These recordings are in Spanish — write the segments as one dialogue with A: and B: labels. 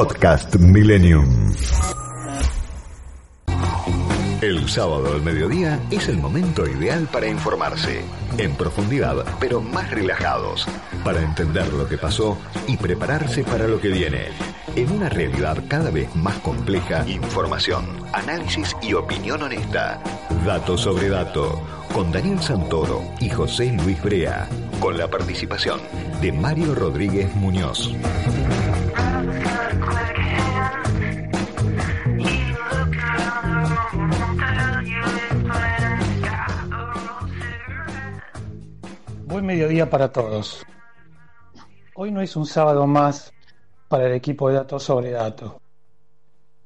A: Podcast Millennium. El sábado al mediodía es el momento ideal para informarse, en profundidad, pero más relajados, para entender lo que pasó y prepararse para lo que viene. En una realidad cada vez más compleja, información, análisis y opinión honesta. Dato sobre dato, con Daniel Santoro y José Luis Brea, con la participación de Mario Rodríguez Muñoz.
B: Buen mediodía para todos. Hoy no es un sábado más para el equipo de datos sobre datos.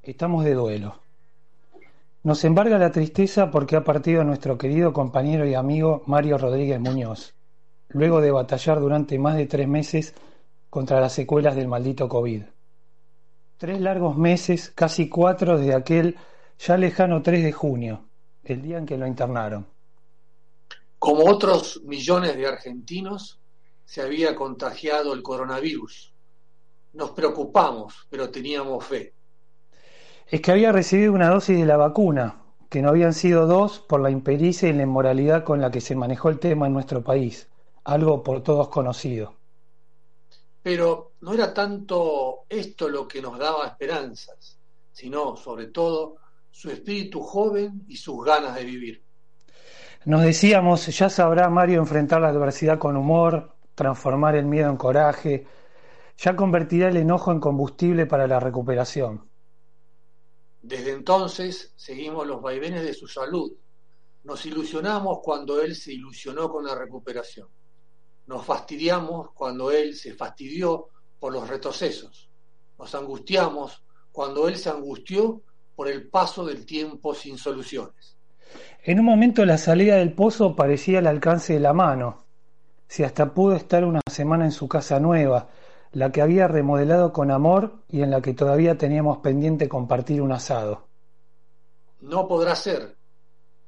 B: Estamos de duelo. Nos embarga la tristeza porque ha partido nuestro querido compañero y amigo Mario Rodríguez Muñoz, luego de batallar durante más de tres meses contra las secuelas del maldito COVID. Tres largos meses, casi cuatro desde aquel ya lejano 3 de junio, el día en que lo internaron.
C: Como otros millones de argentinos, se había contagiado el coronavirus. Nos preocupamos, pero teníamos fe.
B: Es que había recibido una dosis de la vacuna, que no habían sido dos por la impericia y la inmoralidad con la que se manejó el tema en nuestro país, algo por todos conocido.
C: Pero no era tanto esto lo que nos daba esperanzas, sino, sobre todo, su espíritu joven y sus ganas de vivir.
B: Nos decíamos, ya sabrá Mario enfrentar la adversidad con humor, transformar el miedo en coraje, ya convertirá el enojo en combustible para la recuperación.
C: Desde entonces seguimos los vaivenes de su salud. Nos ilusionamos cuando él se ilusionó con la recuperación. Nos fastidiamos cuando él se fastidió por los retrocesos. Nos angustiamos cuando él se angustió por el paso del tiempo sin soluciones.
B: En un momento la salida del pozo parecía al alcance de la mano. Si hasta pudo estar una semana en su casa nueva, la que había remodelado con amor y en la que todavía teníamos pendiente compartir un asado.
C: No podrá ser.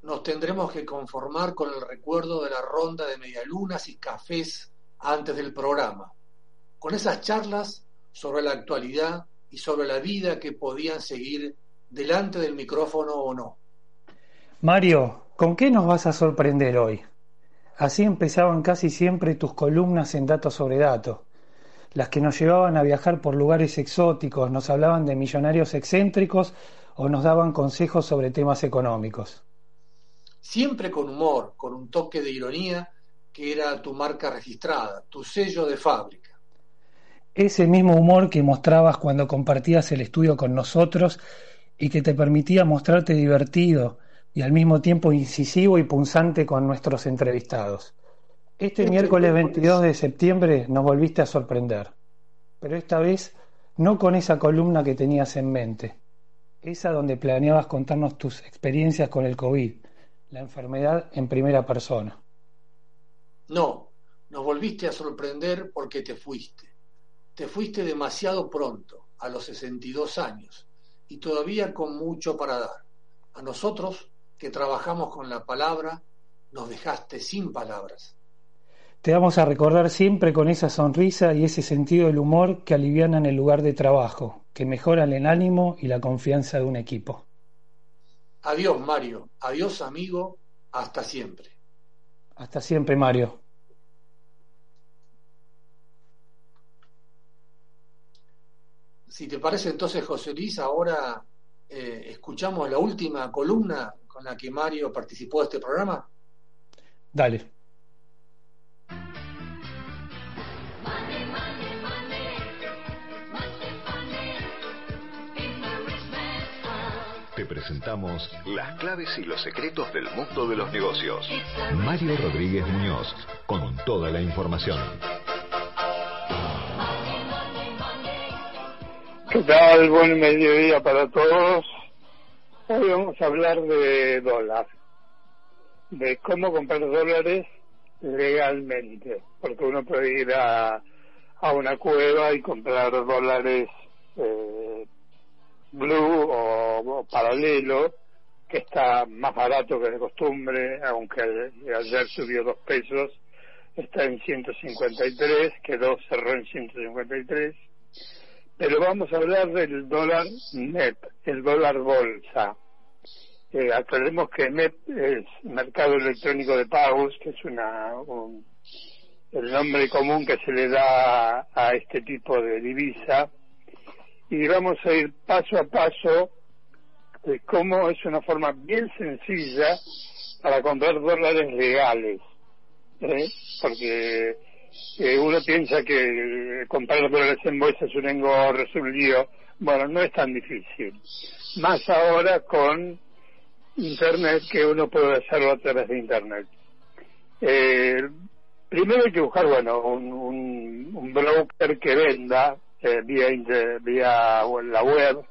C: Nos tendremos que conformar con el recuerdo de la ronda de medialunas y cafés antes del programa, con esas charlas sobre la actualidad y sobre la vida que podían seguir delante del micrófono o no.
B: Mario, ¿con qué nos vas a sorprender hoy? Así empezaban casi siempre tus columnas en Datos sobre Datos, las que nos llevaban a viajar por lugares exóticos, nos hablaban de millonarios excéntricos o nos daban consejos sobre temas económicos.
C: Siempre con humor, con un toque de ironía que era tu marca registrada, tu sello de fábrica.
B: Ese mismo humor que mostrabas cuando compartías el estudio con nosotros y que te permitía mostrarte divertido, y al mismo tiempo incisivo y punzante con nuestros entrevistados. Este, este miércoles 22 de septiembre nos volviste a sorprender, pero esta vez no con esa columna que tenías en mente, esa donde planeabas contarnos tus experiencias con el COVID, la enfermedad en primera persona.
C: No, nos volviste a sorprender porque te fuiste. Te fuiste demasiado pronto, a los 62 años, y todavía con mucho para dar. A nosotros que trabajamos con la palabra, nos dejaste sin palabras.
B: Te vamos a recordar siempre con esa sonrisa y ese sentido del humor que alivianan el lugar de trabajo, que mejoran el ánimo y la confianza de un equipo.
C: Adiós, Mario. Adiós, amigo. Hasta siempre.
B: Hasta siempre, Mario.
C: Si te parece entonces, José Luis, ahora eh, escuchamos la última columna con la que Mario participó de este programa?
B: Dale.
A: Te presentamos las claves y los secretos del mundo de los negocios. Mario Rodríguez Muñoz, con toda la información.
D: ¿Qué tal? Buen mediodía para todos. Hoy vamos a hablar de dólar, de cómo comprar dólares legalmente, porque uno puede ir a, a una cueva y comprar dólares eh, blue o, paralelo, que está más barato que de costumbre, aunque ayer subió dos pesos, está en 153, quedó cerró en 153 pero vamos a hablar del dólar net, el dólar bolsa. Eh, aclaremos que MEP es Mercado Electrónico de Pagos, que es una el nombre común que se le da a este tipo de divisa. Y vamos a ir paso a paso de cómo es una forma bien sencilla para comprar dólares legales. ¿eh? Porque eh, uno piensa que comprar dólares en bolsa es un engorro, es un. Bueno, no es tan difícil. Más ahora con Internet que uno puede hacerlo a través de Internet. Eh, primero hay que buscar, bueno, un, un, broker que venda eh, vía, vía la web,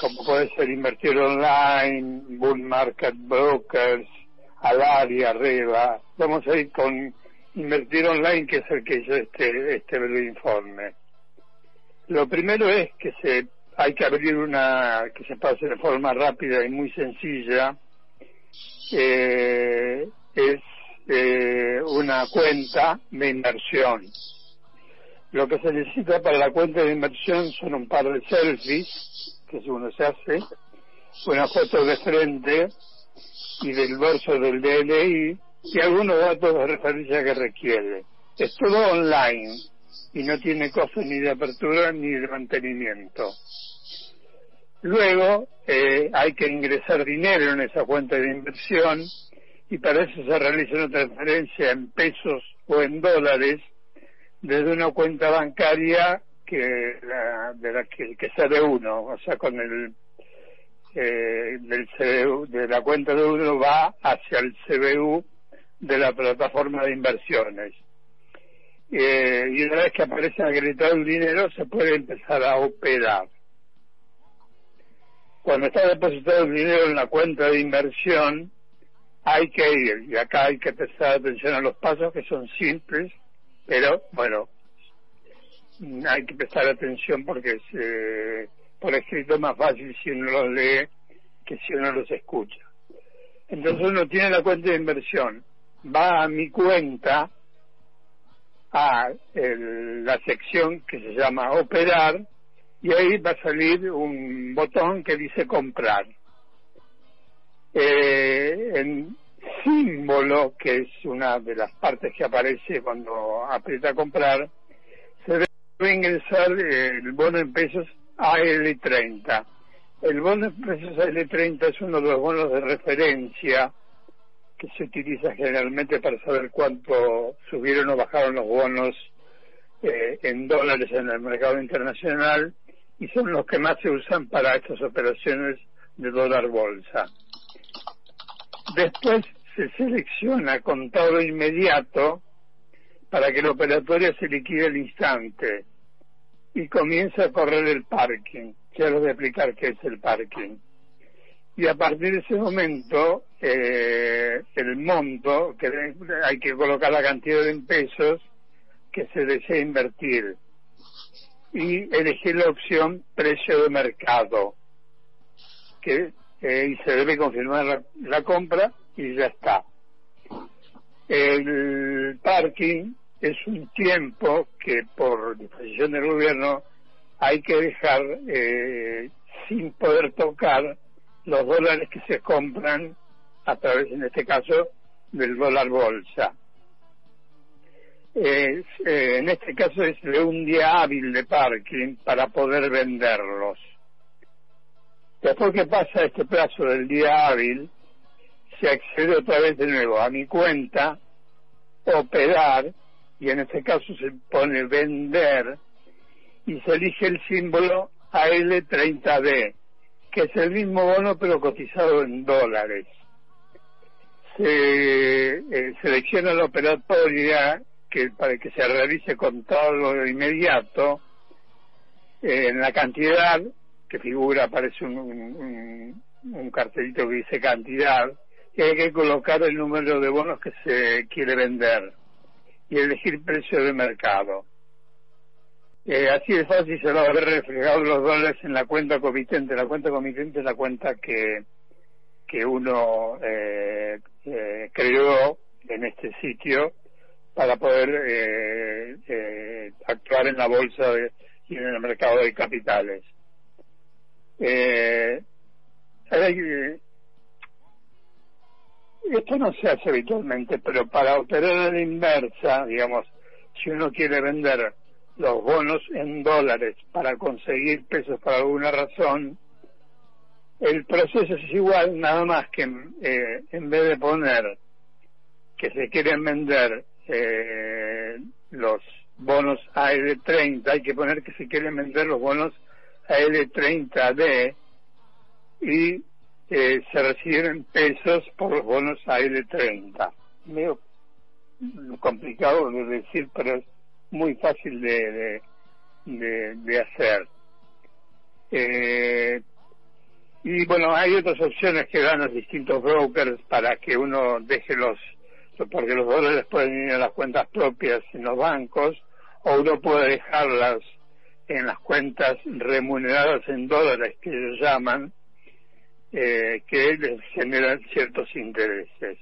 D: como puede ser Invertir Online, Bull Market Brokers, Alaria, Arriba. Vamos a ir con Invertir Online, que es el que hizo este, este breve informe. Lo primero es que se hay que abrir una que se pase de forma rápida y muy sencilla. Eh, es eh, una cuenta de inversión. Lo que se necesita para la cuenta de inversión son un par de selfies que uno se hace, una foto de frente y del dorso del DNI y algunos datos de referencia que requiere. Es todo online y no tiene costos ni de apertura ni de mantenimiento. Luego eh, hay que ingresar dinero en esa cuenta de inversión y para eso se realiza una transferencia en pesos o en dólares desde una cuenta bancaria que de la que, que de uno, o sea, con el eh, del CBU, de la cuenta de uno va hacia el CBU de la plataforma de inversiones. Eh, y una vez que aparece acreditado el dinero se puede empezar a operar. Cuando está depositado el dinero en la cuenta de inversión, hay que ir, y acá hay que prestar atención a los pasos que son simples, pero bueno, hay que prestar atención porque es, eh, por escrito es más fácil si uno los lee que si uno los escucha. Entonces uno tiene la cuenta de inversión, va a mi cuenta, a la sección que se llama operar, y ahí va a salir un botón que dice comprar. Eh, en símbolo, que es una de las partes que aparece cuando aprieta comprar, se debe ingresar el bono en pesos AL30. El bono en pesos AL30 es uno de los bonos de referencia que se utiliza generalmente para saber cuánto subieron o bajaron los bonos eh, en dólares en el mercado internacional y son los que más se usan para estas operaciones de dólar bolsa. Después se selecciona contado inmediato para que la operatoria se liquide al instante y comienza a correr el parking. Ya les voy a explicar qué es el parking. Y a partir de ese momento, eh, el monto, que hay que colocar la cantidad en pesos que se desea invertir y elegir la opción precio de mercado, que eh, y se debe confirmar la, compra y ya está. El parking es un tiempo que por disposición del gobierno hay que dejar eh, sin poder tocar los dólares que se compran a través, en este caso, del dólar bolsa. Eh, en este caso es de un día hábil de parking para poder venderlos. Después que pasa este plazo del día hábil, se accede otra vez de nuevo a mi cuenta, operar, y en este caso se pone vender, y se elige el símbolo AL30D, que es el mismo bono pero cotizado en dólares. Se eh, selecciona la operatoria que para que se realice con todo inmediato eh, en la cantidad que figura aparece un, un, cartelito que dice cantidad hay que colocar el número de bonos que se quiere vender y elegir precio de mercado. Eh, así de fácil se va a ver reflejado los dólares en la cuenta comitente. La cuenta comitente es la cuenta que, que uno eh, creó en este sitio para poder eh, eh, actuar en la bolsa y en el mercado de capitales. Eh, esto no se hace habitualmente, pero para operar a la inversa, digamos, si uno quiere vender los bonos en dólares para conseguir pesos por alguna razón, el proceso es igual, nada más que eh, en vez de poner que se quieren vender eh, los bonos AL30, hay que poner que se quieren vender los bonos AL30D y eh, se reciben pesos por los bonos AL30. Medio complicado de decir, pero es muy fácil de, de, hacer. Eh, y bueno, hay otras opciones que dan los distintos brokers para que uno deje los, porque los dólares pueden ir a las cuentas propias en los bancos, o uno puede dejarlas en las cuentas remuneradas en dólares que ellos llaman, eh, que les generan ciertos intereses.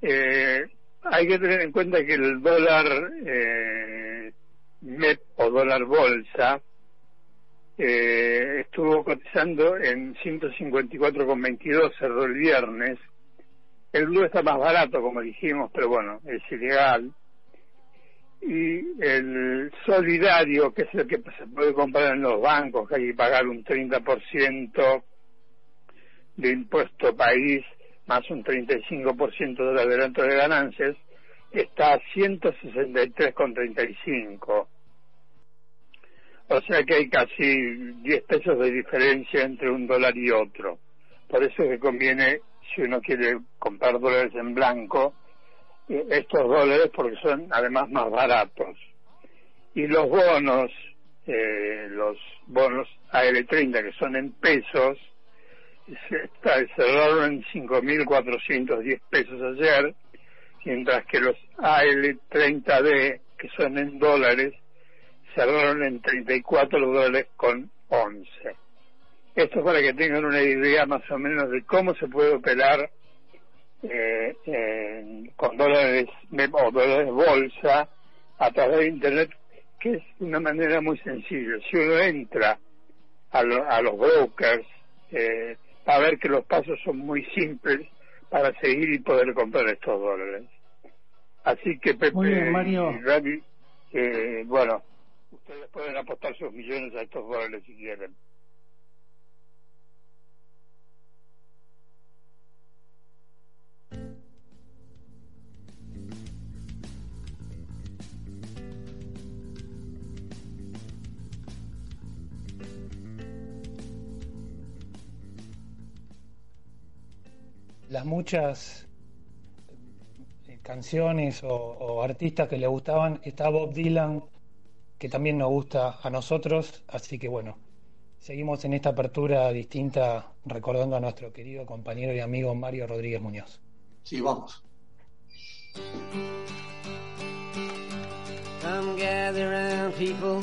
D: Eh, hay que tener en cuenta que el dólar eh, MEP o dólar bolsa eh, estuvo cotizando en 154,22 cerró el viernes. El blue está más barato, como dijimos, pero bueno, es ilegal. Y el solidario, que es el que se puede comprar en los bancos, que hay que pagar un 30% de impuesto país, más un 35% del adelanto de ganancias, está a 163,35. O sea que hay casi 10 pesos de diferencia entre un dólar y otro. Por eso es que conviene, si uno quiere comprar dólares en blanco, eh, estos dólares porque son además más baratos. Y los bonos, eh, los bonos AL30 que son en pesos, se cerraron en 5.410 pesos ayer, mientras que los AL30D, que son en dólares, cerraron en 34 dólares con 11. Esto es para que tengan una idea más o menos de cómo se puede operar eh, con dólares o dólares bolsa a través de Internet, que es una manera muy sencilla. Si uno entra a, a los brokers, eh, a ver que los pasos son muy simples para seguir y poder comprar estos dólares. Así que Pepe y Gaby, eh, bueno, ustedes pueden apostar sus millones a estos dólares si quieren.
B: Las muchas eh, canciones o, artistas que le gustaban, está Bob Dylan, que también nos gusta a nosotros, así que bueno, seguimos en esta apertura distinta recordando a nuestro querido compañero y amigo Mario Rodríguez Muñoz.
E: Sí, vamos. people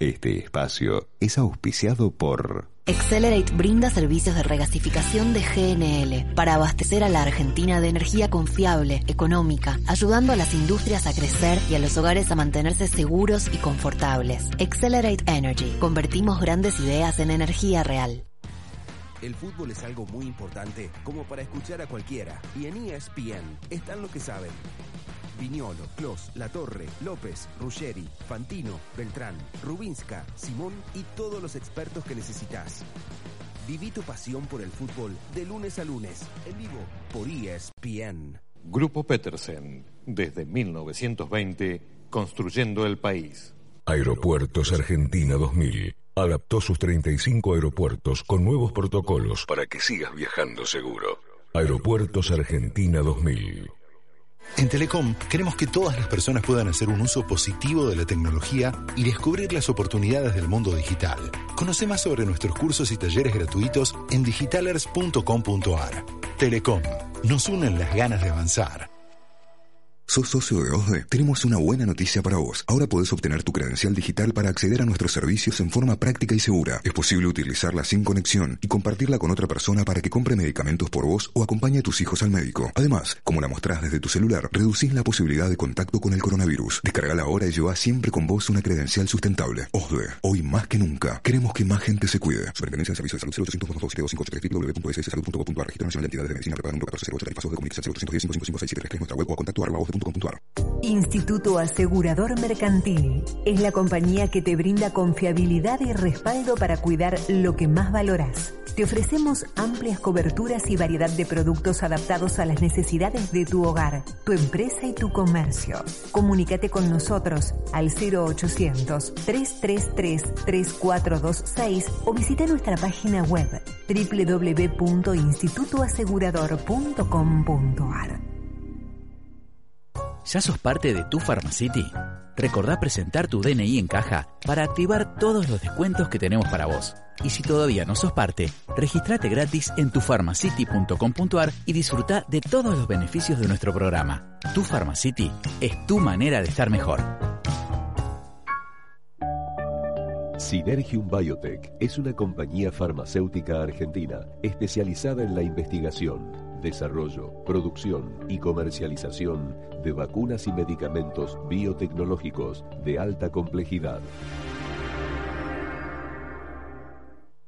A: Este espacio es auspiciado por...
F: Accelerate brinda servicios de regasificación de GNL para abastecer a la Argentina de energía confiable, económica, ayudando a las industrias a crecer y a los hogares a mantenerse seguros y confortables. Accelerate Energy. Convertimos grandes ideas en energía real.
G: El fútbol es algo muy importante como para escuchar a cualquiera. Y en ESPN están los que saben. Viñolo, Clos, La Torre, López, Ruggeri, Fantino, Beltrán, Rubinska, Simón y todos los expertos que necesitas. Viví tu pasión por el fútbol de lunes a lunes, en vivo, por ESPN.
H: Grupo Petersen, desde 1920, construyendo el país.
A: Aeropuertos Argentina 2000. Adaptó sus 35 aeropuertos con nuevos protocolos para que sigas viajando seguro. Aeropuertos Argentina 2000.
I: En Telecom queremos que todas las personas puedan hacer un uso positivo de la tecnología y descubrir las oportunidades del mundo digital. Conoce más sobre nuestros cursos y talleres gratuitos en digitalers.com.ar. Telecom, nos unen las ganas de avanzar.
J: ¿Sos socio de OSDE? Tenemos una buena noticia para vos. Ahora podés obtener tu credencial digital para acceder a nuestros servicios en forma práctica y segura. Es posible utilizarla sin conexión y compartirla con otra persona para que compre medicamentos por vos o acompañe a tus hijos al médico. Además, como la mostrás desde tu celular, reducís la posibilidad de contacto con el coronavirus. Descargala ahora y lleva siempre con vos una credencial sustentable. OSDE, hoy más que nunca, queremos que más gente se cuide. Superintendencia de Servicios de Salud 0800 www.sssalud.gov.ar Registro Nacional de Entidades de Medicina 1408 Tarifasos de Comunicación 0810 nuestra web o a contacto arroba
K: Instituto Asegurador Mercantil es la compañía que te brinda confiabilidad y respaldo para cuidar lo que más valoras. Te ofrecemos amplias coberturas y variedad de productos adaptados a las necesidades de tu hogar, tu empresa y tu comercio. Comunícate con nosotros al 0800 333 3426 o visita nuestra página web www.institutoasegurador.com.ar.
L: ¿Ya sos parte de tu Pharmacity? Recordá presentar tu DNI en caja para activar todos los descuentos que tenemos para vos. Y si todavía no sos parte, registrate gratis en tufarmacity.com.ar y disfruta de todos los beneficios de nuestro programa. Tu Pharmacity es tu manera de estar mejor.
M: Synergium Biotech es una compañía farmacéutica argentina especializada en la investigación desarrollo, producción y comercialización de vacunas y medicamentos biotecnológicos de alta complejidad.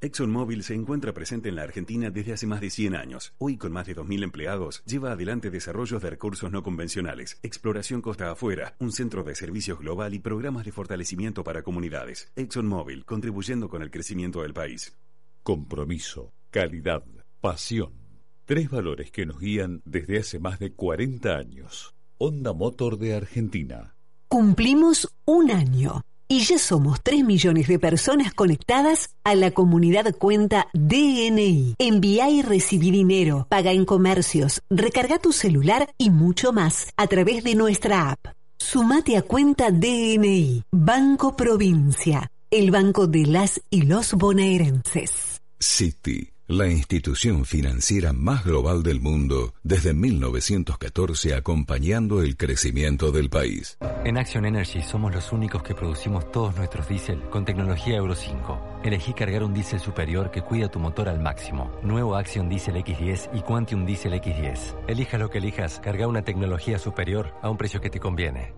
N: ExxonMobil se encuentra presente en la Argentina desde hace más de 100 años. Hoy, con más de 2.000 empleados, lleva adelante desarrollos de recursos no convencionales, exploración costa afuera, un centro de servicios global y programas de fortalecimiento para comunidades. ExxonMobil, contribuyendo con el crecimiento del país.
O: Compromiso, calidad, pasión. Tres valores que nos guían desde hace más de 40 años. Honda Motor de Argentina.
K: Cumplimos un año. y ya somos 3 millones de personas conectadas a la comunidad cuenta DNI. Envía y recibí dinero, paga en comercios, recarga tu celular y mucho más a través de nuestra app. Sumate a cuenta DNI, Banco Provincia, el banco de las y los bonaerenses.
J: City la institución financiera más global del mundo desde 1914 acompañando el crecimiento del país.
P: En Action Energy somos los únicos que producimos todos nuestros diésel con tecnología Euro 5. Elegí cargar un diésel superior que cuida tu motor al máximo. Nuevo Action Diesel X10 y Quantum Diesel X10. Elijas lo que elijas, carga una tecnología superior a un precio que te conviene.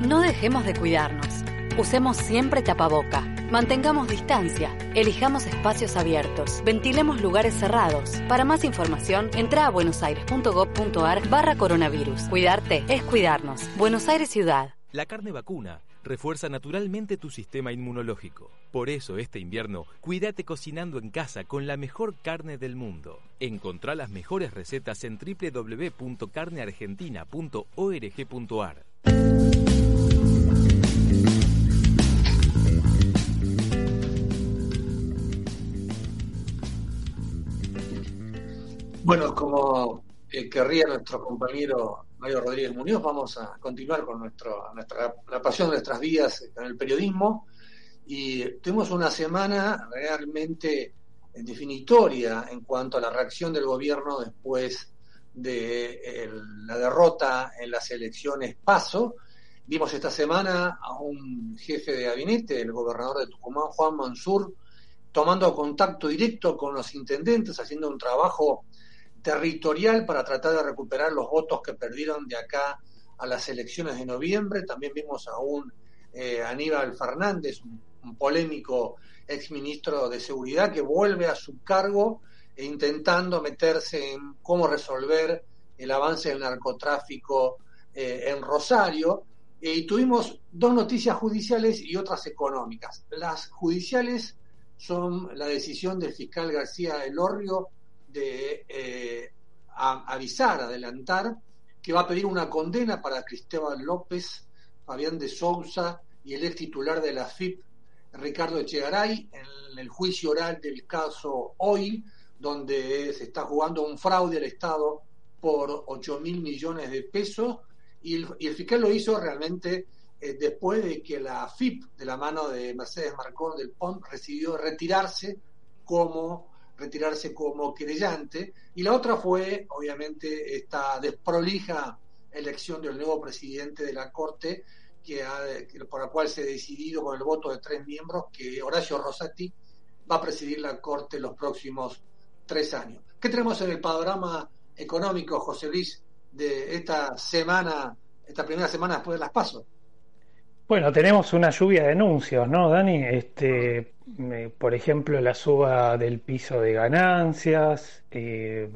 Q: No dejemos de cuidarnos. Usemos siempre tapaboca. Mantengamos distancia. Elijamos espacios abiertos. Ventilemos lugares cerrados. Para más información, entra a buenosaires.gov.ar barra coronavirus. Cuidarte es cuidarnos. Buenos Aires Ciudad.
R: La carne vacuna refuerza naturalmente tu sistema inmunológico. Por eso este invierno, cuídate cocinando en casa con la mejor carne del mundo. Encontrá las mejores recetas en www.carneargentina.org.ar.
C: Bueno, como eh, querría nuestro compañero Mario Rodríguez Muñoz, vamos a continuar con nuestro, nuestra, la pasión de nuestras vidas en el periodismo. Y tuvimos una semana realmente definitoria en cuanto a la reacción del gobierno después de la derrota en las elecciones PASO. Vimos esta semana a un jefe de gabinete, el gobernador de Tucumán, Juan Mansur, tomando contacto directo con los intendentes, haciendo un trabajo territorial para tratar de recuperar los votos que perdieron de acá a las elecciones de noviembre. También vimos a un eh, Aníbal Fernández, un, polémico exministro de Seguridad, que vuelve a su cargo e intentando meterse en cómo resolver el avance del narcotráfico eh, en Rosario. y tuvimos dos noticias judiciales y otras económicas. Las judiciales son la decisión del fiscal García Elorrio de eh, avisar, adelantar, que va a pedir una condena para Cristóbal López, Fabián de Sousa y el ex titular de la FIP, Ricardo Echegaray, en el juicio oral del caso hoy, donde se está jugando un fraude al Estado por 8 mil millones de pesos, y el, fiscal lo hizo realmente eh, después de que la FIP, de la mano de Mercedes Marcón del PON, decidió retirarse como retirarse como querellante, y la otra fue, obviamente, esta desprolija elección del nuevo presidente de la Corte, que, por la cual se ha decidido con el voto de tres miembros que Horacio Rosati va a presidir la Corte los próximos tres años. ¿Qué tenemos en el panorama económico, José Luis, de esta semana, esta primera semana después de las pasos?
B: Bueno, tenemos una lluvia de anuncios, ¿no, Dani? Este, por ejemplo, la suba del piso de ganancias, eh,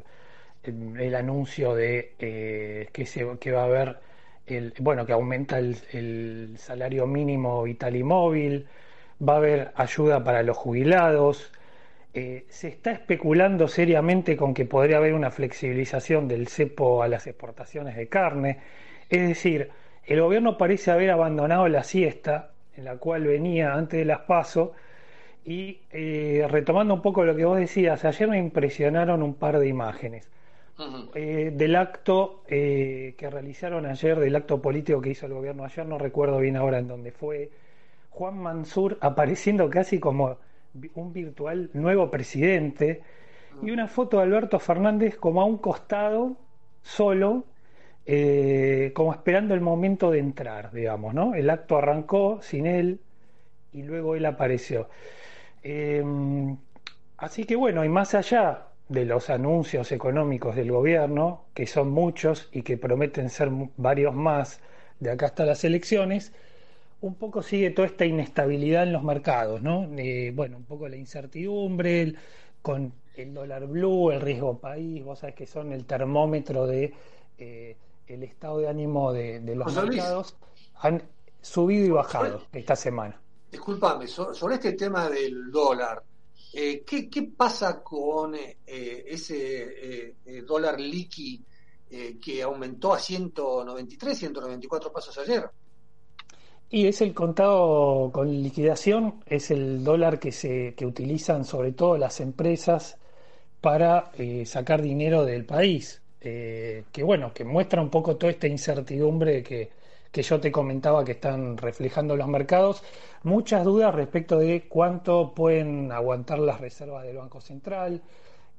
B: el, anuncio de eh, que, se, que va a haber, el, bueno, que aumenta el, salario mínimo vital y móvil, va a haber ayuda para los jubilados. Eh, se está especulando seriamente con que podría haber una flexibilización del cepo a las exportaciones de carne. Es decir, el gobierno parece haber abandonado la siesta en la cual venía antes de las PASO y eh, retomando un poco lo que vos decías, ayer me impresionaron un par de imágenes. Eh, del acto eh, que realizaron ayer, del acto político que hizo el gobierno ayer, no recuerdo bien ahora en dónde fue, Juan Mansur apareciendo casi como un virtual nuevo presidente y una foto de Alberto Fernández como a un costado, solo, eh, como esperando el momento de entrar, digamos, ¿no? El acto arrancó sin él y luego él apareció. Em, así que bueno, y más allá de los anuncios económicos del gobierno, que son muchos y que prometen ser varios más de acá hasta las elecciones, un poco sigue toda esta inestabilidad en los mercados, ¿no? Eh, bueno, un poco la incertidumbre, con el dólar blue, el riesgo país, vos sabés que son el termómetro de eh, el estado de ánimo de, los mercados han subido y bajado esta semana.
C: Disculpame, sobre este tema del dólar, eh, ¿qué, pasa con eh, ese eh, dólar liqui que aumentó a 193, 194 pesos ayer?
B: Y es el contado con liquidación, es el dólar que se que utilizan sobre todo las empresas para eh, sacar dinero del país. Eh, que bueno, que muestra un poco toda esta incertidumbre que, que yo te comentaba que están reflejando los mercados. Muchas dudas respecto de cuánto pueden aguantar las reservas del Banco Central.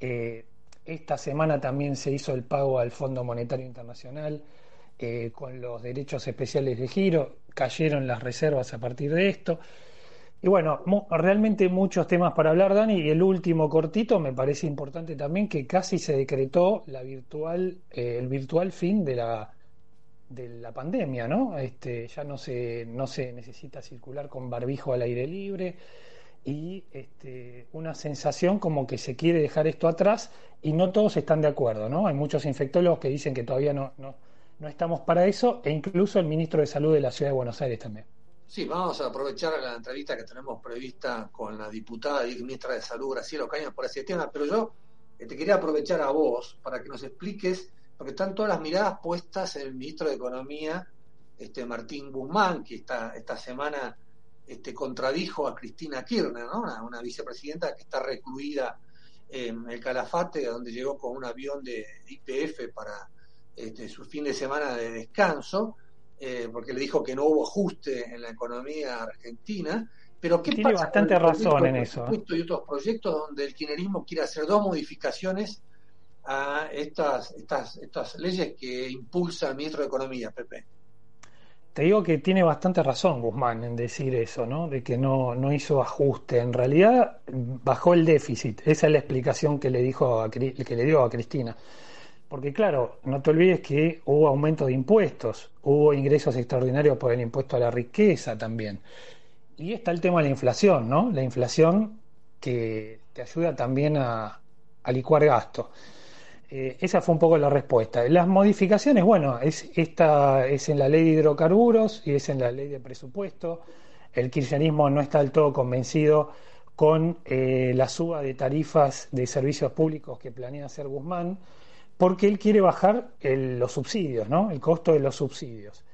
B: Eh, esta semana también se hizo el pago al Fondo Monetario Internacional eh, con los derechos especiales de giro, cayeron las reservas a partir de esto. Y bueno, realmente muchos temas para hablar, Dani, y el último cortito me parece importante también que casi se decretó la virtual, eh, el virtual fin de la, de la pandemia, ¿no? Este, ya no se, no se necesita circular con barbijo al aire libre y este, una sensación como que se quiere dejar esto atrás y no todos están de acuerdo, ¿no? Hay muchos infectólogos que dicen que todavía no, no no estamos para eso, e incluso el ministro de Salud de la Ciudad de Buenos Aires también.
C: Sí, vamos a aprovechar la entrevista que tenemos prevista con la diputada y ministra de Salud, Graciela Ocaña, por ese tema, pero yo eh, te quería aprovechar a vos para que nos expliques, porque están todas las miradas puestas en el ministro de Economía, este Martín Guzmán, que esta, esta semana este, contradijo a Cristina Kirchner, ¿no? una, una vicepresidenta que está recluida en el Calafate, donde llegó con un avión de IPF para este, su fin de semana de descanso, eh, porque le dijo que no hubo ajuste en la economía argentina. Pero ¿qué
B: Tiene bastante razón en eso.
C: ¿eh? Y otros proyectos donde el kirchnerismo quiere hacer dos modificaciones a estas, estas, estas leyes que impulsa el ministro de Economía, Pepe.
B: Te digo que tiene bastante razón Guzmán en decir eso, ¿no? De que no, no hizo ajuste. En realidad bajó el déficit. Esa es la explicación que le dijo a, que le dio a Cristina. Porque claro, no te olvides que hubo aumento de impuestos, hubo ingresos extraordinarios por el impuesto a la riqueza también. Y está el tema de la inflación, ¿no? La inflación que te ayuda también a, licuar gasto. Eh, esa fue un poco la respuesta. Las modificaciones, bueno, es, esta es en la ley de hidrocarburos y es en la ley de presupuesto. El kirchnerismo no está del todo convencido con eh, la suba de tarifas de servicios públicos que planea hacer Guzmán porque él quiere bajar los subsidios, ¿no? El costo de los subsidios.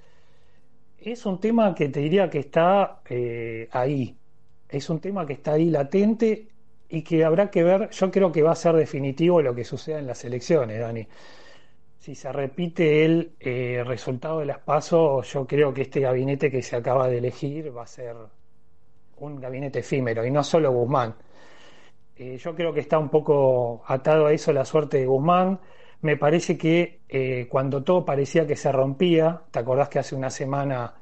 B: Es un tema que te diría que está eh, ahí. Es un tema que está ahí latente y que habrá que ver. Yo creo que va a ser definitivo lo que suceda en las elecciones, Dani. Si se repite el eh, resultado de las pasos, yo creo que este gabinete que se acaba de elegir va a ser un gabinete efímero y no solo Guzmán. Eh, yo creo que está un poco atado a eso la suerte de Guzmán me parece que eh, cuando todo parecía que se rompía, ¿te acordás que hace una semana,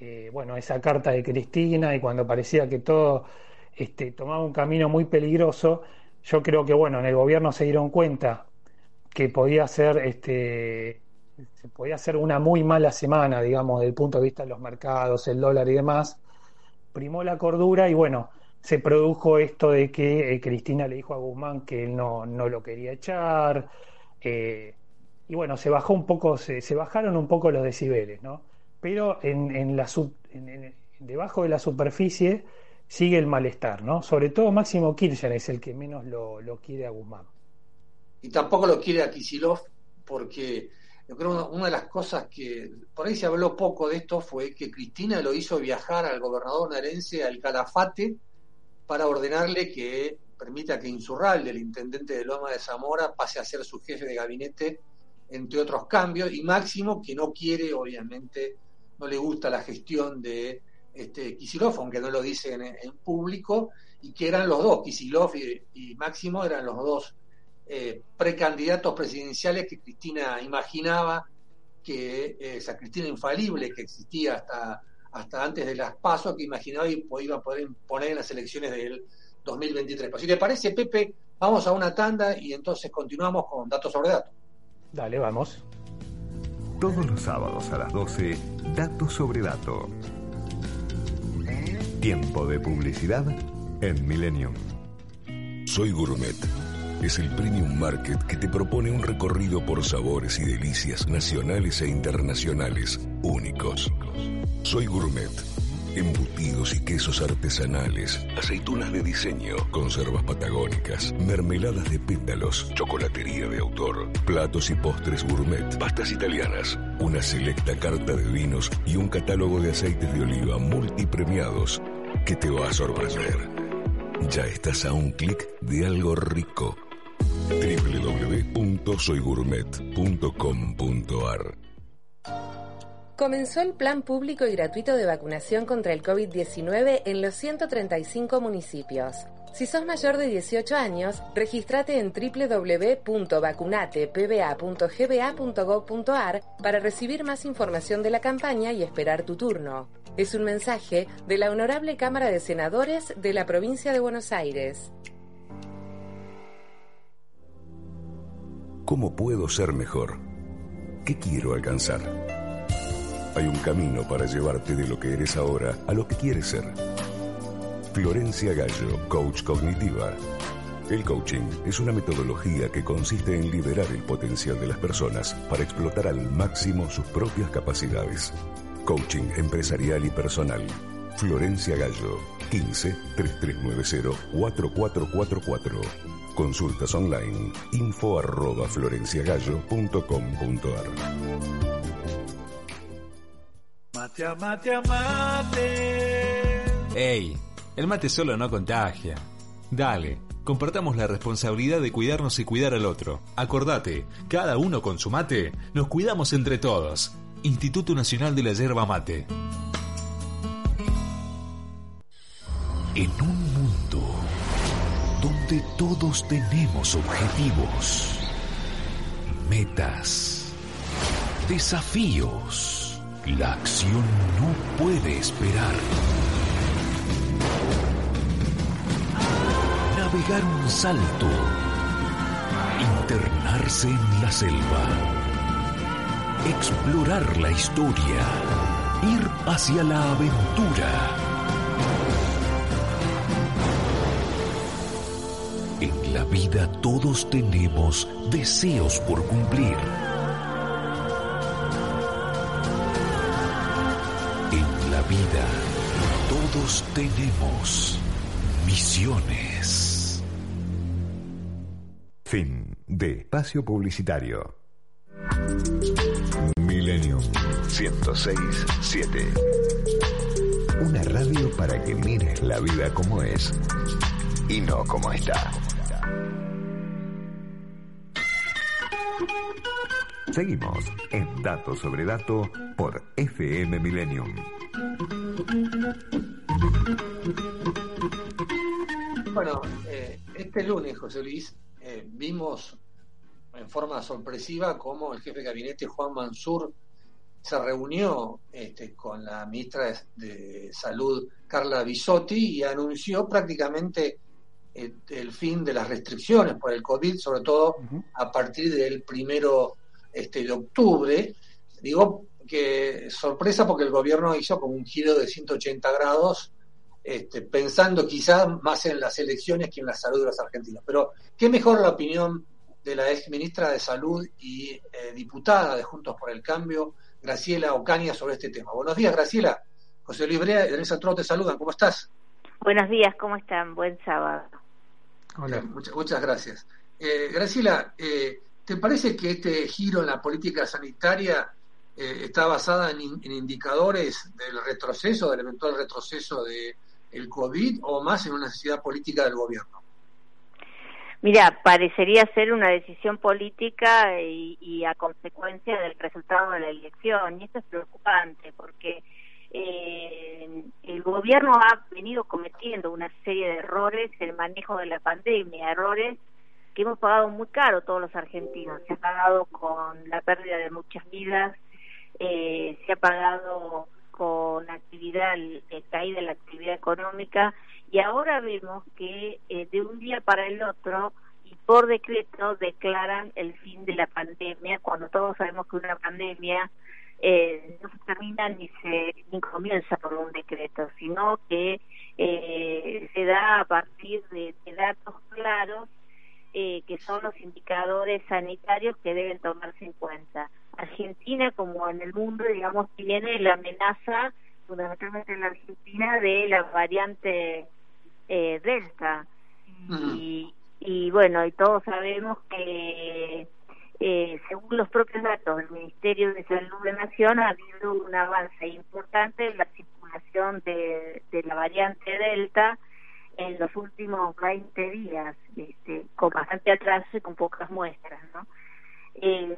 B: eh, bueno, esa carta de Cristina y cuando parecía que todo este, tomaba un camino muy peligroso, yo creo que, bueno, en el gobierno se dieron cuenta que podía ser, este, podía ser una muy mala semana, digamos, desde el punto de vista de los mercados, el dólar y demás, primó la cordura y bueno, se produjo esto de que eh, Cristina le dijo a Guzmán que él no, no lo quería echar, y bueno, se bajó un poco, se, bajaron un poco los decibeles, ¿no? Pero en, la debajo de la superficie sigue el malestar, ¿no? Sobre todo Máximo Kirchner es el que menos lo, quiere a Guzmán.
C: Y tampoco lo quiere a Kisilov porque yo creo que una de las cosas que por ahí se habló poco de esto fue que Cristina lo hizo viajar al gobernador narense al Calafate para ordenarle que permita que Insurralde, el intendente de Loma de Zamora, pase a ser su jefe de gabinete, entre otros cambios, y Máximo, que no quiere, obviamente, no le gusta la gestión de este, aunque no lo dice en, público, y que eran los dos, Kisilov y, Máximo, eran los dos eh, precandidatos presidenciales que Cristina imaginaba que eh, esa Cristina infalible que existía hasta, hasta antes de las pasos, que imaginaba y iba a poder poner en las elecciones del 2023. Pues si te parece, Pepe, vamos a una tanda y entonces continuamos con datos sobre datos.
B: Dale, vamos.
A: Todos los sábados a las 12, Datos sobre Datos. Tiempo de publicidad en Millennium.
S: Soy Gourmet. Es el premium market que te propone un recorrido por sabores y delicias nacionales e internacionales únicos. Soy Gourmet embutidos y quesos artesanales, aceitunas de diseño, conservas patagónicas, mermeladas de pétalos, chocolatería de autor, platos y postres gourmet, pastas italianas, una selecta carta de vinos y un catálogo de aceites de oliva multipremiados que te va a sorprender. Ya estás a un clic de algo rico. www.soygourmet.com.ar
T: Comenzó el plan público y gratuito de vacunación contra el COVID-19 en los 135 municipios. Si sos mayor de 18 años, registrate en www.vacunatepba.gba.gov.ar para recibir más información de la campaña y esperar tu turno. Es un mensaje de la Honorable Cámara de Senadores de la Provincia de Buenos Aires.
S: ¿Cómo puedo ser mejor? ¿Qué quiero alcanzar? Hay un camino para llevarte de lo que eres ahora a lo que quieres ser. Florencia Gallo, coach cognitiva. El coaching es una metodología que consiste en liberar el potencial de las personas para explotar al máximo sus propias capacidades. Coaching empresarial y personal. Florencia Gallo, 15 3390 4444. Consultas online info arroba florenciagallo.com.ar
U: Mate, mate, mate.
V: ¡Ey! El mate solo no contagia. Dale, compartamos la responsabilidad de cuidarnos y cuidar al otro. Acordate, cada uno con su mate, nos cuidamos entre todos. Instituto Nacional de la Yerba Mate.
W: En un mundo donde todos tenemos objetivos, metas, desafíos, la acción no puede esperar. Navegar un salto, internarse en la selva, explorar la historia, ir hacia la aventura. En la vida todos tenemos deseos por cumplir. Todos tenemos misiones.
A: Fin de espacio publicitario. Millennium 106.7. Una radio para que mires la vida como es y no como está. Seguimos en Dato sobre Dato por FM Millennium.
C: Bueno, eh, este lunes, José Luis, eh, vimos en forma sorpresiva cómo el jefe de gabinete Juan Mansur se reunió este, con la ministra de, Salud Carla Bisotti y anunció prácticamente el, el fin de las restricciones por el COVID, sobre todo a partir del primero este, de octubre. Digo que sorpresa porque el gobierno hizo como un giro de 180 grados, este, pensando quizás más en las elecciones que en la salud de los argentinos. Pero qué mejor la opinión de la ex ministra de Salud y eh, diputada de Juntos por el Cambio, Graciela Ocaña, sobre este tema. Buenos días, Graciela. José Luis Brea y Teresa Trot te saludan. ¿Cómo estás?
X: Buenos días, ¿cómo están? Buen sábado.
C: Hola. Muchas, muchas gracias. Eh, Graciela, eh, ¿te parece que este giro en la política sanitaria eh, está basada en, in- en indicadores del retroceso, del eventual retroceso de el COVID o más en una necesidad política del gobierno?
X: Mira, parecería ser una decisión política y, y a consecuencia del resultado de la elección. Y esto es preocupante porque eh, el gobierno ha venido cometiendo una serie de errores en el manejo de la pandemia, errores que hemos pagado muy caro todos los argentinos. Se ha pagado con la pérdida de muchas vidas, eh, se ha pagado con actividad, eh, caída la actividad económica y ahora vemos que eh, de un día para el otro y por decreto declaran el fin de la pandemia cuando todos sabemos que una pandemia eh, no se termina ni se ni comienza por un decreto sino que eh, se da a partir de, de datos claros eh, que son los indicadores sanitarios que deben tomarse en cuenta. Argentina, como en el mundo, digamos, tiene la amenaza fundamentalmente en la Argentina, de la variante eh, Delta. Y, y bueno, y todos sabemos que eh, según los propios datos del Ministerio de Salud de Nación, ha habido un avance importante en la circulación de, de la variante Delta en los últimos 20 días, este, con bastante atraso y con pocas muestras, ¿no? Eh,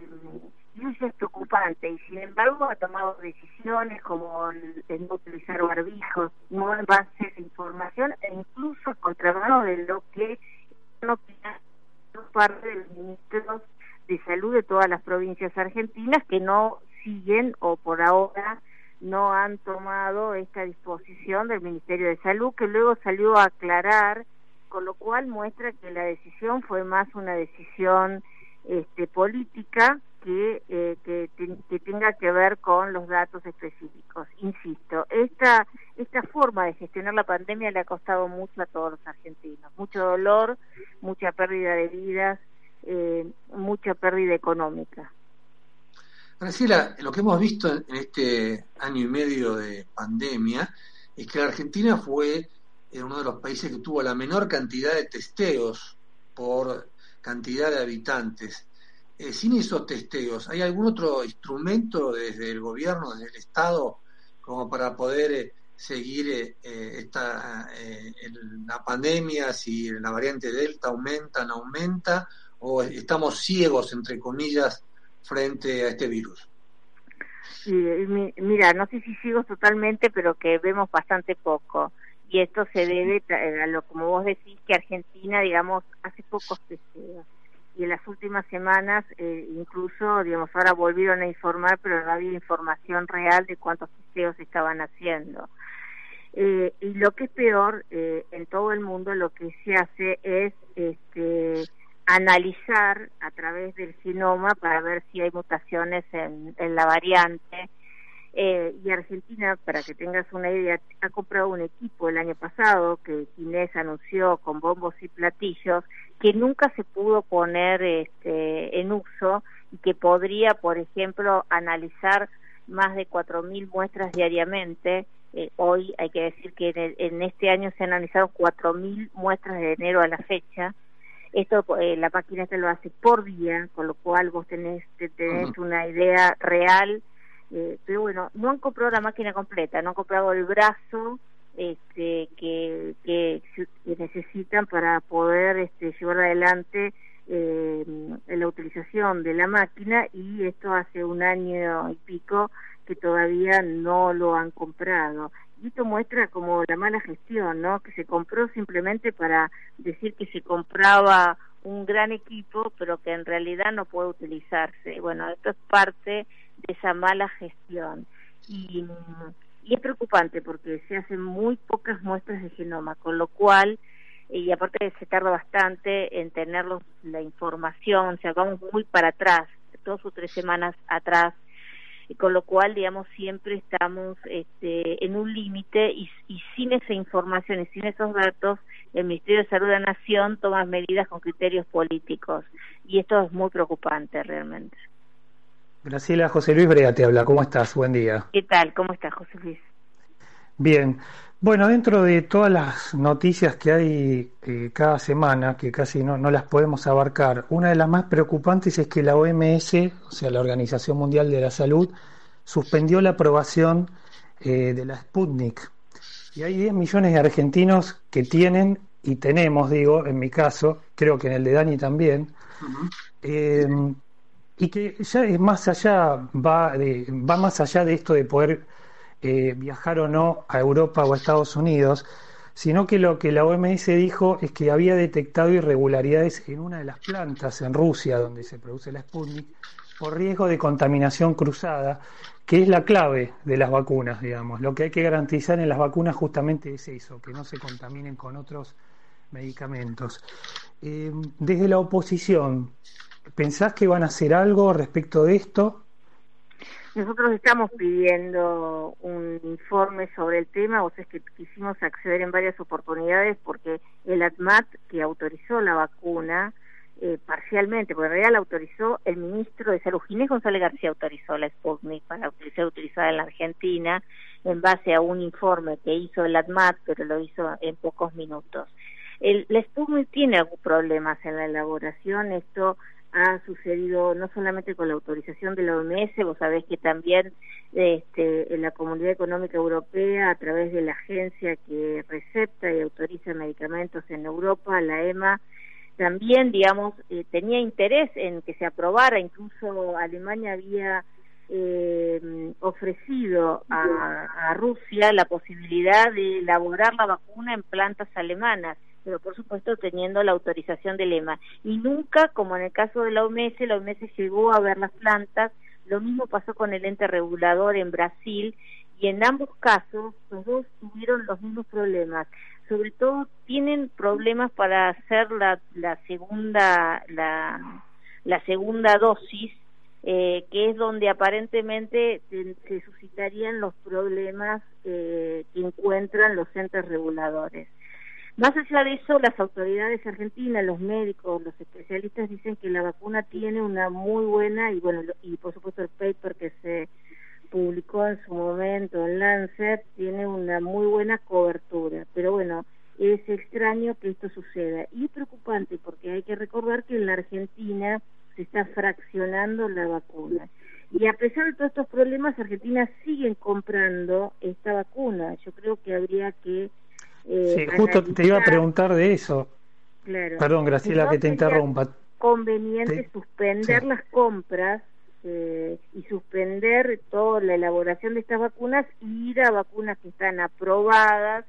X: y es preocupante y sin embargo ha tomado decisiones como el, no utilizar barbijos, no en base a información e incluso contramano de lo que no parte de los ministros de salud de todas las provincias argentinas que no siguen o por ahora no han tomado esta disposición del Ministerio de Salud que luego salió a aclarar con lo cual muestra que la decisión fue más una decisión este, política que, eh, que, que, tenga que ver con los datos específicos. Insisto, esta, esta forma de gestionar la pandemia le ha costado mucho a todos los argentinos, mucho dolor, mucha pérdida de vidas, eh, mucha pérdida económica.
C: Graciela, lo que hemos visto en este año y medio de pandemia es que la Argentina fue eh, uno de los países que tuvo la menor cantidad de testeos por cantidad de habitantes. Eh, sin esos testeos, ¿hay algún otro instrumento desde el gobierno, desde el Estado, como para poder seguir esta, la pandemia, si la variante Delta aumenta, no aumenta, o estamos ciegos, entre comillas, frente a este virus?
X: mira, no sé si ciegos totalmente, pero que vemos bastante poco. Y esto se debe a lo como vos decís que Argentina, digamos, hace pocos testeos. Y en las últimas semanas, eh, incluso, digamos, ahora volvieron a informar, pero no había información real de cuántos testeos estaban haciendo. Eh, y lo que es peor, eh, en todo el mundo lo que se hace es este, analizar a través del genoma para ver si hay mutaciones en, la variante. Eh, y Argentina, para que tengas una idea, ha comprado un equipo el año pasado que Inés anunció con bombos y platillos que nunca se pudo poner este, en uso y que podría, por ejemplo, analizar más de 4.000 muestras diariamente. Eh, hoy hay que decir que en, en este año se han analizado 4.000 muestras de enero a la fecha esto eh, la máquina esta lo hace por día, con lo cual vos tenés, tenés una idea real. Eh, pero bueno, no han comprado la máquina completa, no han comprado el brazo este, que, necesitan para poder este, llevar adelante eh, la utilización de la máquina y esto hace un año y pico que todavía no lo han comprado. Y esto muestra como la mala gestión, ¿no? Que se compró simplemente para decir que se compraba un gran equipo, pero que en realidad no puede utilizarse. Bueno, esto es parte de esa mala gestión. Y, y es preocupante porque se hacen muy pocas muestras de genoma, con lo cual, y aparte se tarda bastante en tener la información, o sea, vamos muy para atrás, dos o tres semanas atrás y con lo cual, digamos, siempre estamos este, en un límite y, sin esa información y sin esos datos, el Ministerio de Salud de la Nación toma medidas con criterios políticos y esto es muy preocupante realmente.
B: Graciela, José Luis Brea te habla, ¿cómo estás? Buen día.
X: ¿Qué tal? ¿Cómo estás, José Luis?
B: Bien. Bueno, dentro de todas las noticias que hay eh, cada semana, que casi no, no, las podemos abarcar, una de las más preocupantes es que la OMS, o sea, la Organización Mundial de la Salud, suspendió la aprobación eh, de la Sputnik. Y hay 10 millones de argentinos que tienen, y tenemos, digo, en mi caso, creo que en el de Dani también, eh, y que ya es más allá, va, de, va más allá de esto de poder eh, viajar o no a Europa o a Estados Unidos, sino que lo que la OMS dijo es que había detectado irregularidades en una de las plantas en Rusia donde se produce la Sputnik por riesgo de contaminación cruzada, que es la clave de las vacunas, digamos. Lo que hay que garantizar en las vacunas justamente es eso, que no se contaminen con otros medicamentos. Eh, desde la oposición, ¿pensás que van a hacer algo respecto de esto?
X: Nosotros estamos pidiendo un informe sobre el tema, o sea, es que quisimos acceder en varias oportunidades porque el ATMAT que autorizó la vacuna eh, parcialmente, porque en realidad la autorizó el ministro de Salud, Ginés González García autorizó la Sputnik para ser utilizada en la Argentina, en base a un informe que hizo el ADMAT, pero lo hizo en pocos minutos. El, la Sputnik tiene algunos problemas en la elaboración, esto ha sucedido no solamente con la autorización de la OMS, vos sabés que también este, la Comunidad Económica Europea, a través de la agencia que recepta y autoriza medicamentos en Europa, la EMA, también, digamos, eh, tenía interés en que se aprobara, incluso Alemania había eh, ofrecido a Rusia la posibilidad de elaborar la vacuna en plantas alemanas pero por supuesto teniendo la autorización del EMA. Y nunca, como en el caso de la OMS, la OMS llegó a ver las plantas, lo mismo pasó con el ente regulador en Brasil, y en ambos casos los dos tuvieron los mismos problemas. Sobre todo tienen problemas para hacer la, la segunda la, segunda dosis, eh, que es donde aparentemente se, suscitarían los problemas eh, que encuentran los entes reguladores. Más allá de eso, las autoridades argentinas, los médicos, los especialistas dicen que la vacuna tiene una muy buena y bueno, y por supuesto el paper que se publicó en su momento en Lancet tiene una muy buena cobertura, pero bueno, es extraño que esto suceda y es preocupante porque hay que recordar que en la Argentina se está fraccionando la vacuna. Y a pesar de todos estos problemas, Argentina sigue comprando esta vacuna. Yo creo que habría que
B: eh, sí, justo te iba a preguntar de eso. Perdón, Graciela, que te interrumpa.
X: Conveniente suspender las compras eh, y suspender toda la elaboración de estas vacunas y ir a vacunas que están aprobadas,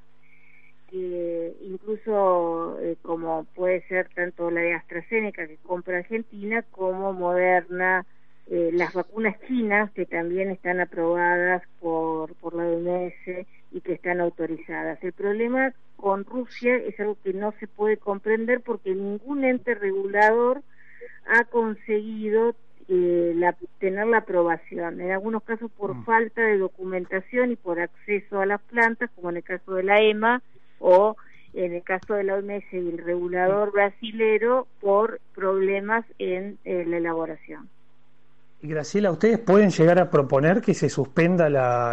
X: que incluso eh, como puede ser tanto la de AstraZeneca que compra Argentina como Moderna, eh, las vacunas chinas que también están aprobadas por, por la OMS y que están autorizadas. El problema con Rusia es algo que no se puede comprender porque ningún ente regulador ha conseguido eh, la, tener la aprobación, en algunos casos por mm. falta de documentación y por acceso a las plantas, como en el caso de la EMA o en el caso de la OMS y el regulador brasilero por problemas en la elaboración.
B: Graciela, ¿ustedes pueden llegar a proponer que se suspenda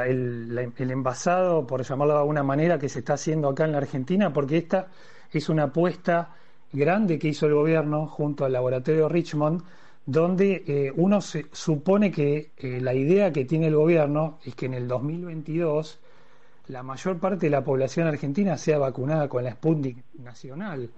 B: el, envasado, por llamarlo de alguna manera, que se está haciendo acá en la Argentina? Porque esta es una apuesta grande que hizo el gobierno junto al laboratorio Richmond, donde eh, uno se supone que eh, la idea que tiene el gobierno es que en el 2022 la mayor parte de la población argentina sea vacunada con la Sputnik nacional.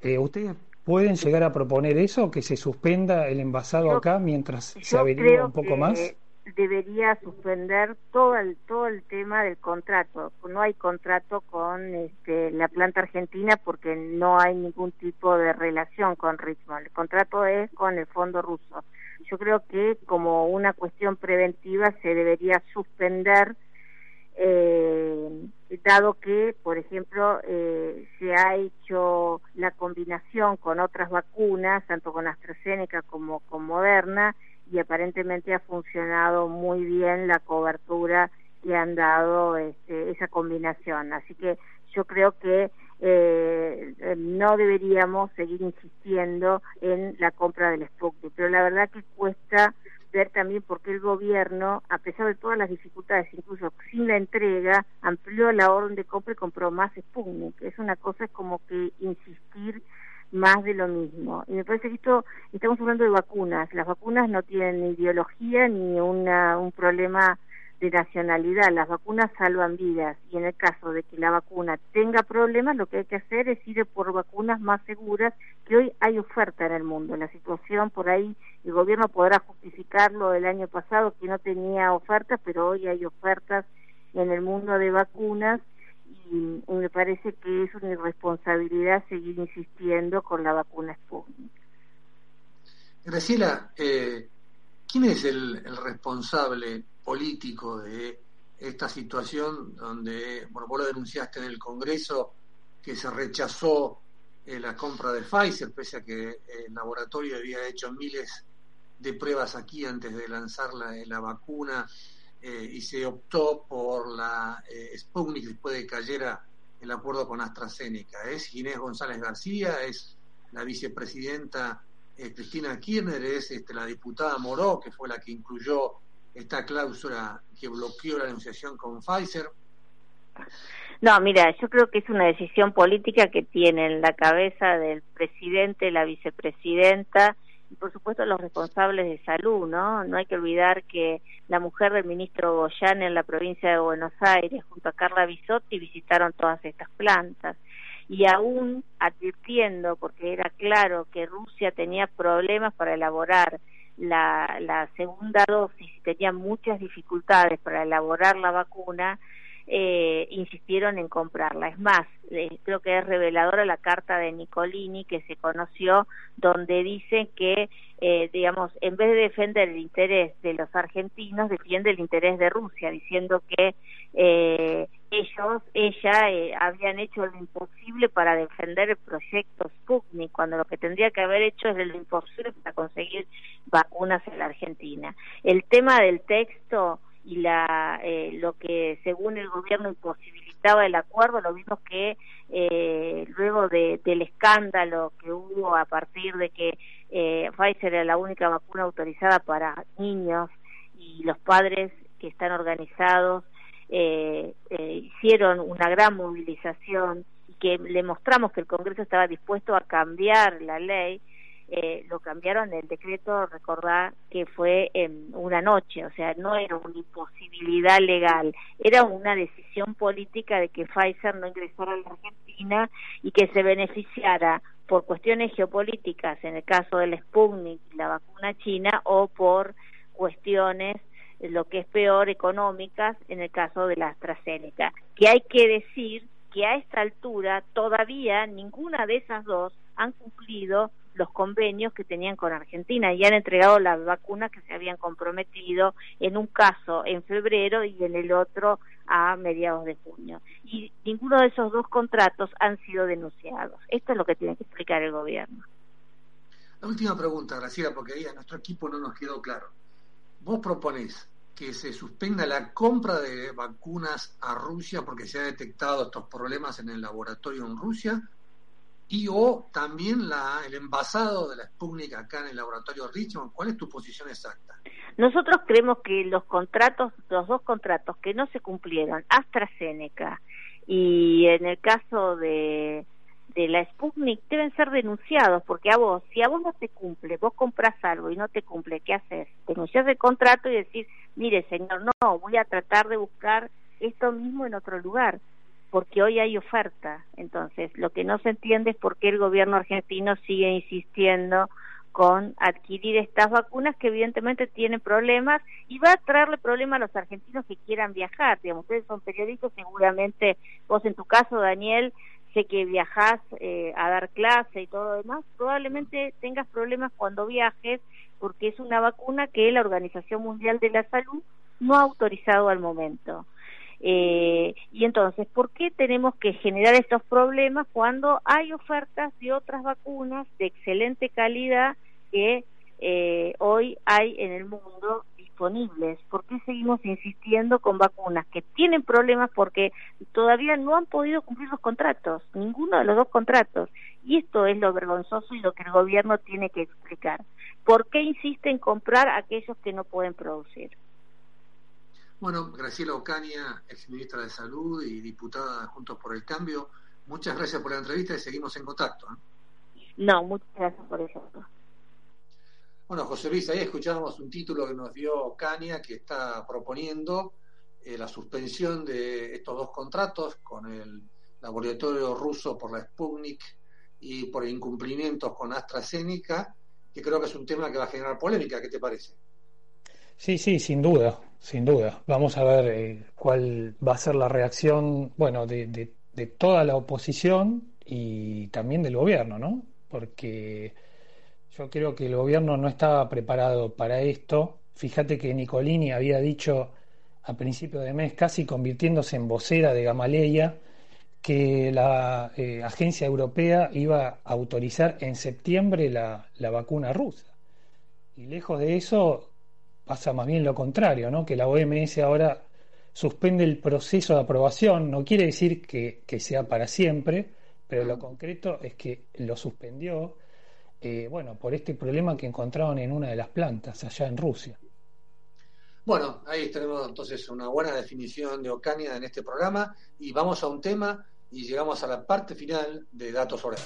B: Eh, ¿Ustedes ¿Pueden llegar a proponer eso, que se suspenda el envasado acá mientras se averigua un poco más?
X: Debería suspender todo el todo el tema del contrato. No hay contrato con este, la planta argentina porque no hay ningún tipo de relación con Richmond. El contrato es con el fondo ruso. Yo creo que como una cuestión preventiva se debería suspender eh, dado que, por ejemplo, eh, se ha hecho la combinación con otras vacunas, tanto con AstraZeneca como con Moderna, y aparentemente ha funcionado muy bien la cobertura que han dado este, esa combinación. Así que yo creo que eh, no deberíamos seguir insistiendo en la compra del Sputnik, pero la verdad que cuesta ver también por qué el gobierno, a pesar de todas las dificultades, incluso sin la entrega, amplió la orden de compra y compró más Sputnik. Es una cosa es como que insistir más de lo mismo. Y me parece que esto, estamos hablando de vacunas. Las vacunas no tienen ni ideología ni una, un problema de nacionalidad. Las vacunas salvan vidas y en el caso de que la vacuna tenga problemas, lo que hay que hacer es ir por vacunas más seguras, que hoy hay oferta en el mundo. La situación por ahí, el gobierno podrá justificarlo del año pasado que no tenía ofertas, pero hoy hay ofertas en el mundo de vacunas y, me parece que es una irresponsabilidad seguir insistiendo con la vacuna Sputnik.
C: Graciela, eh, ¿quién es el responsable político de esta situación donde, bueno, vos lo denunciaste en el Congreso, que se rechazó eh, la compra de Pfizer, pese a que eh, el laboratorio había hecho miles de pruebas aquí antes de lanzar la, la vacuna eh, y se optó por la Sputnik después de que cayera el acuerdo con AstraZeneca. Es Ginés González García, es la vicepresidenta Cristina Kirchner, es este, la diputada Moró, que fue la que incluyó esta cláusula que bloqueó la negociación con Pfizer?
X: No, mira, yo creo que es una decisión política que tiene en la cabeza del presidente, la vicepresidenta y por supuesto los responsables de salud, ¿no? No hay que olvidar que la mujer del ministro Goyán en la provincia de Buenos Aires junto a Carla Bisotti visitaron todas estas plantas y aún advirtiendo, porque era claro que Rusia tenía problemas para elaborar la, la segunda dosis tenía muchas dificultades para elaborar la vacuna, eh, insistieron en comprarla. Es más, eh, creo que es reveladora la carta de Nicolini que se conoció, donde dice que, eh, digamos, en vez de defender el interés de los argentinos, defiende el interés de Rusia, diciendo que ellos, ella, habían hecho lo imposible para defender el proyecto Sputnik, cuando lo que tendría que haber hecho es lo imposible para conseguir vacunas en la Argentina. El tema del texto y la eh, lo que según el gobierno imposibilitaba el acuerdo lo vimos que eh, luego de, del escándalo que hubo a partir de que eh, Pfizer era la única vacuna autorizada para niños y los padres que están organizados hicieron una gran movilización y que le mostramos que el Congreso estaba dispuesto a cambiar la ley eh, lo cambiaron el decreto, recordar que fue en una noche, o sea, no era una imposibilidad legal, era una decisión política de que Pfizer no ingresara a la Argentina y que se beneficiara por cuestiones geopolíticas, en el caso del Sputnik y la vacuna china, o por cuestiones lo que es peor económicas en el caso de la AstraZeneca, que hay que decir que a esta altura todavía ninguna de esas dos han cumplido los convenios que tenían con Argentina y han entregado las vacunas que se habían comprometido en un caso en febrero y en el otro a mediados de junio. Y ninguno de esos dos contratos han sido denunciados. Esto es lo que tiene que explicar el gobierno.
C: La última pregunta, Graciela, porque ahí a nuestro equipo no nos quedó claro. Vos proponés que se suspenda la compra de vacunas a Rusia porque se han detectado estos problemas en el laboratorio en Rusia y o también la, el envasado de la Sputnik acá en el laboratorio Richmond. ¿Cuál es tu posición exacta?
X: Nosotros creemos que los contratos, los dos contratos que no se cumplieron, AstraZeneca y en el caso de, de la Sputnik, deben ser denunciados, porque a vos, si a vos no te cumple, vos compras algo y no te cumple, ¿qué haces? Denuncias el contrato y decir, mire señor, no, voy a tratar de buscar esto mismo en otro lugar porque hoy hay oferta. Entonces, lo que no se entiende es por qué el gobierno argentino sigue insistiendo con adquirir estas vacunas que evidentemente tienen problemas y va a traerle problemas a los argentinos que quieran viajar. Digamos, ustedes son periodistas, seguramente vos en tu caso, Daniel, sé que viajás eh, a dar clase y todo lo demás, probablemente tengas problemas cuando viajes porque es una vacuna que la Organización Mundial de la Salud no ha autorizado al momento. Eh, y entonces, ¿por qué tenemos que generar estos problemas cuando hay ofertas de otras vacunas de excelente calidad que eh, hoy hay en el mundo disponibles? ¿Por qué seguimos insistiendo con vacunas que tienen problemas porque todavía no han podido cumplir los contratos, ninguno de los dos contratos? Y esto es lo vergonzoso y lo que el gobierno tiene que explicar. ¿Por qué insiste en comprar aquellos que no pueden producir?
C: Bueno, Graciela Ocaña, ex ministra de Salud y diputada Juntos por el Cambio, muchas gracias por la entrevista y seguimos en contacto.
X: ¿eh? No, muchas gracias por eso.
C: Bueno, José Luis, ahí escuchábamos un título que nos dio Ocaña que está proponiendo eh, la suspensión de estos dos contratos con el laboratorio ruso por la Sputnik y por incumplimientos con AstraZeneca, que creo que es un tema que va a generar polémica. ¿Qué te parece?
B: Sí, sí, sin duda, sin duda. Vamos a ver eh, cuál va a ser la reacción, bueno, de, toda la oposición y también del gobierno, ¿no? Porque yo creo que el gobierno no estaba preparado para esto. Fíjate que Nicolini había dicho a principio de mes, casi convirtiéndose en vocera de Gamaleya, que la eh, agencia europea iba a autorizar en septiembre la, la vacuna rusa. Y lejos de eso, pasa más bien lo contrario, ¿no? que la OMS ahora suspende el proceso de aprobación, no quiere decir que, sea para siempre, pero lo concreto es que lo suspendió, eh, bueno, por este problema que encontraron en una de las plantas allá en Rusia.
C: Bueno, ahí tenemos entonces una buena definición de Ocaña en este programa y vamos a un tema y llegamos a la parte final de datos sobre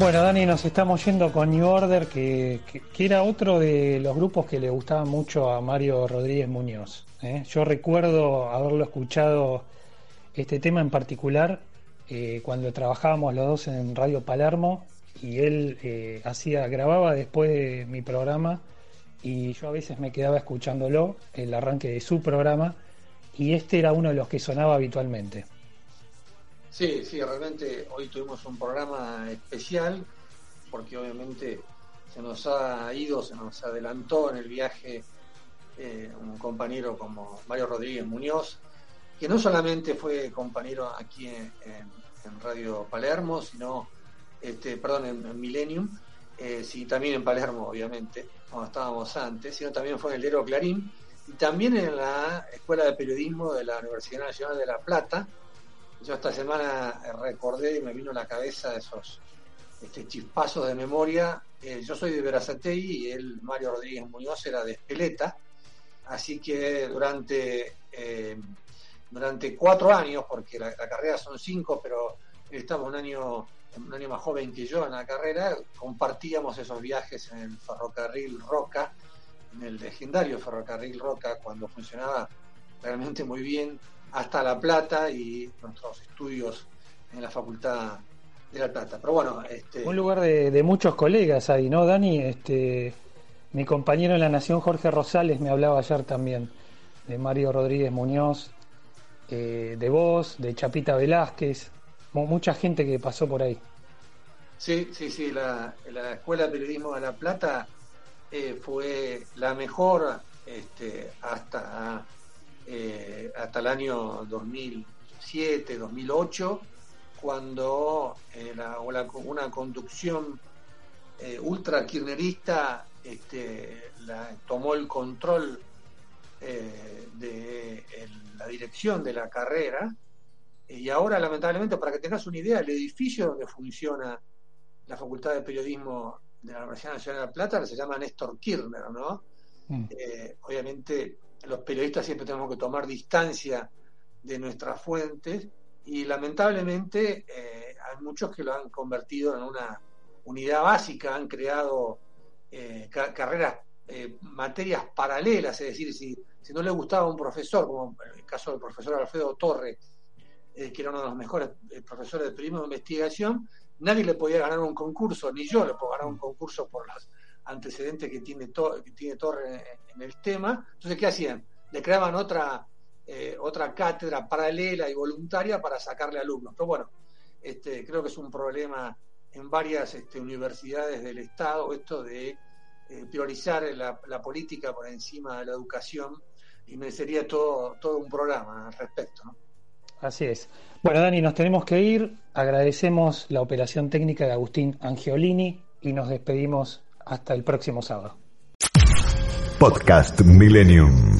B: Bueno, Dani, nos estamos yendo con New Order, que, era otro de los grupos que le gustaba mucho a Mario Rodríguez Muñoz. ¿eh? Yo recuerdo haberlo escuchado este tema en particular eh, cuando trabajábamos los dos en Radio Palermo y él eh, hacía grababa después de mi programa y yo a veces me quedaba escuchándolo el arranque de su programa y este era uno de los que sonaba habitualmente.
C: Sí, sí, realmente hoy tuvimos un programa especial porque obviamente se nos ha ido, se nos adelantó en el viaje eh, un compañero como Mario Rodríguez Muñoz, que no solamente fue compañero aquí en, Radio Palermo, sino, este, perdón, en, Millennium, eh, también en Palermo, obviamente, como estábamos antes, sino también fue en el Diario Clarín y también en la Escuela de Periodismo de la Universidad Nacional de La Plata, yo esta semana recordé y me vino a la cabeza esos este, chispazos de memoria. Eh, yo soy de Verazategui y él, Mario Rodríguez Muñoz, era de Espeleta. Así que durante, eh, durante cuatro años, porque la, carrera son cinco, pero él estaba un año, un año más joven que yo en la carrera, compartíamos esos viajes en el ferrocarril Roca, en el legendario ferrocarril Roca, cuando funcionaba realmente muy bien hasta La Plata y nuestros estudios en la Facultad de La Plata. Pero bueno, este...
B: un lugar de, muchos colegas ahí, ¿no, Dani? Este, mi compañero en la Nación, Jorge Rosales, me hablaba ayer también de Mario Rodríguez Muñoz, eh, de vos, de Chapita Velázquez, mucha gente que pasó por ahí.
C: Sí, sí, sí, la, Escuela de Periodismo de La Plata eh, fue la mejor este, hasta eh, hasta el año 2007, 2008, cuando eh, una conducción eh, ultra kirchnerista este, tomó el control de la dirección de la carrera. Y ahora, lamentablemente, para que tengas una idea, el edificio donde funciona la Facultad de Periodismo de la Universidad Nacional de La Plata se llama Néstor Kirchner, ¿no? Mm. obviamente los periodistas siempre tenemos que tomar distancia de nuestras fuentes y lamentablemente eh, hay muchos que lo han convertido en una unidad básica, han creado eh, carreras, eh, materias paralelas, es decir, si, no le gustaba un profesor, como el caso del profesor Alfredo Torre, que era uno de los mejores profesores de periodismo de investigación, nadie le podía ganar un concurso, ni yo le puedo ganar un concurso por las antecedentes que tiene, que tiene Torre en el tema. Entonces, ¿qué hacían? Le creaban otra, eh, otra cátedra paralela y voluntaria para sacarle alumnos. Pero bueno, este, creo que es un problema en varias este, universidades del Estado esto de eh, priorizar la, política por encima de la educación y merecería todo, todo un programa al respecto. ¿no?
B: Así es. Bueno, Dani, nos tenemos que ir. Agradecemos la operación técnica de Agustín Angiolini y nos despedimos hasta el próximo sábado.
A: Podcast Millennium.